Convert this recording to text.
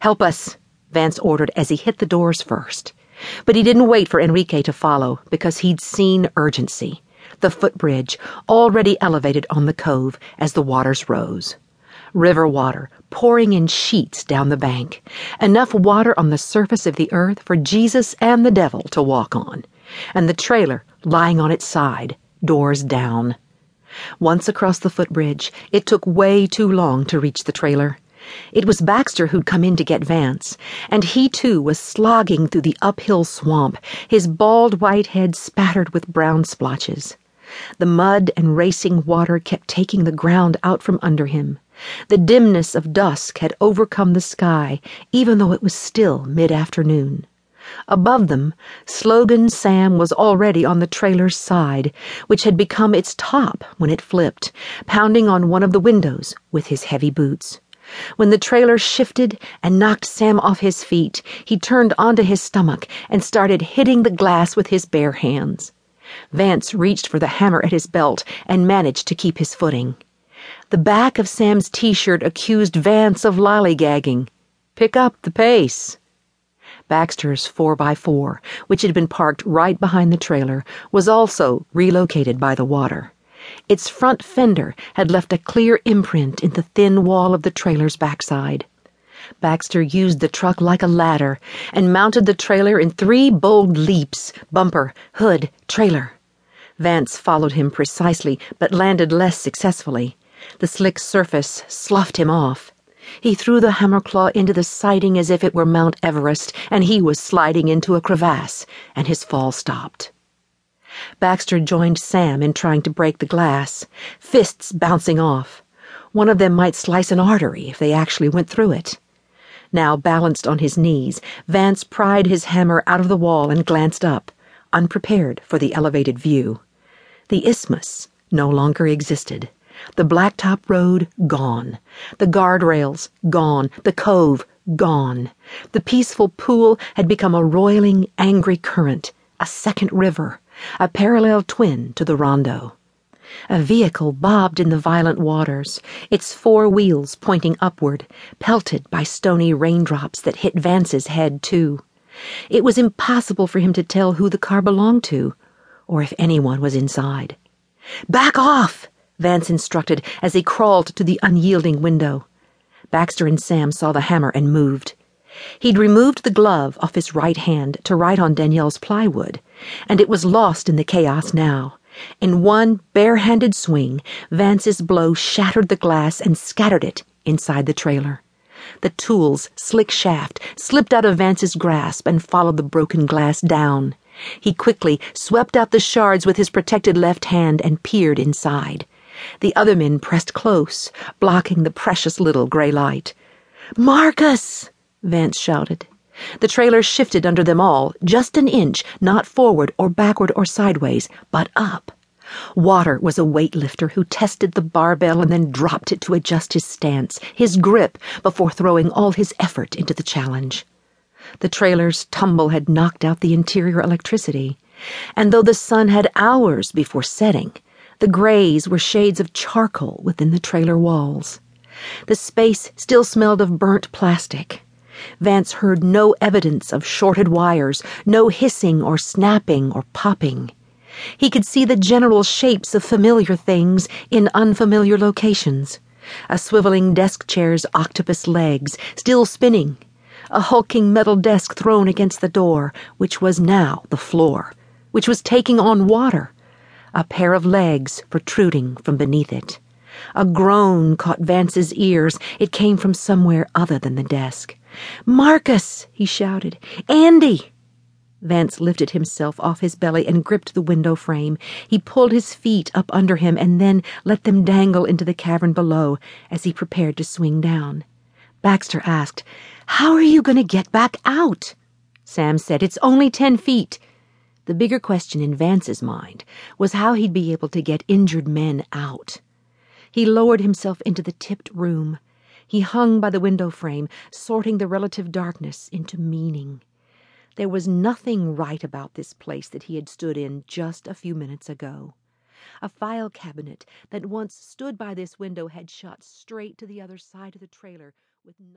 Help us, Vance ordered as he hit the doors first. But he didn't wait for Enrique to follow because he'd seen urgency. The footbridge, already elevated on the cove as the waters rose. River water pouring in sheets down the bank. Enough water on the surface of the earth for Jesus and the devil to walk on. And the trailer lying on its side, doors down. Once across the footbridge, it took way too long to reach the trailer. It was Baxter who'd come in to get Vance, and he too was slogging through the uphill swamp, his bald white head spattered with brown splotches. The mud and racing water kept taking the ground out from under him. The dimness of dusk had overcome the sky, even though it was still mid afternoon. Above them, Slogan Sam was already on the trailer's side, which had become its top when it flipped, pounding on one of the windows with his heavy boots. When the trailer shifted and knocked Sam off his feet, he turned onto his stomach and started hitting the glass with his bare hands. Vance reached for the hammer at his belt and managed to keep his footing. The back of Sam's t shirt accused Vance of lollygagging. Pick up the pace. Baxter's 4x4, which had been parked right behind the trailer, was also relocated by the water. Its front fender had left a clear imprint in the thin wall of the trailer's backside. Baxter used the truck like a ladder and mounted the trailer in three bold leaps bumper, hood, trailer. Vance followed him precisely, but landed less successfully. The slick surface sloughed him off. He threw the hammer claw into the siding as if it were Mount Everest, and he was sliding into a crevasse, and his fall stopped. Baxter joined Sam in trying to break the glass, fists bouncing off. One of them might slice an artery if they actually went through it. Now, balanced on his knees, Vance pried his hammer out of the wall and glanced up, unprepared for the elevated view. The isthmus no longer existed. The blacktop road gone. The guardrails gone. The cove gone. The peaceful pool had become a roiling, angry current, a second river, a parallel twin to the Rondo. A vehicle bobbed in the violent waters, its four wheels pointing upward, pelted by stony raindrops that hit Vance's head, too. It was impossible for him to tell who the car belonged to, or if anyone was inside. Back off! Vance instructed as he crawled to the unyielding window. Baxter and Sam saw the hammer and moved. He'd removed the glove off his right hand to write on Danielle's plywood, and it was lost in the chaos now. In one bare-handed swing, Vance's blow shattered the glass and scattered it inside the trailer. The tool's slick shaft slipped out of Vance's grasp and followed the broken glass down. He quickly swept out the shards with his protected left hand and peered inside. The other men pressed close, blocking the precious little gray light. Marcus! Vance shouted. The trailer shifted under them all, just an inch, not forward or backward or sideways, but up. Water was a weightlifter who tested the barbell and then dropped it to adjust his stance, his grip, before throwing all his effort into the challenge. The trailer's tumble had knocked out the interior electricity, and though the sun had hours before setting, the grays were shades of charcoal within the trailer walls. The space still smelled of burnt plastic. Vance heard no evidence of shorted wires, no hissing or snapping or popping. He could see the general shapes of familiar things in unfamiliar locations. A swiveling desk chair's octopus legs, still spinning. A hulking metal desk thrown against the door, which was now the floor, which was taking on water a pair of legs protruding from beneath it. A groan caught Vance's ears. It came from somewhere other than the desk. Marcus! he shouted. Andy! Vance lifted himself off his belly and gripped the window frame. He pulled his feet up under him and then let them dangle into the cavern below as he prepared to swing down. Baxter asked, How are you going to get back out? Sam said, It's only ten feet. The bigger question in Vance's mind was how he'd be able to get injured men out. He lowered himself into the tipped room. He hung by the window frame, sorting the relative darkness into meaning. There was nothing right about this place that he had stood in just a few minutes ago. A file cabinet that once stood by this window had shot straight to the other side of the trailer with nothing.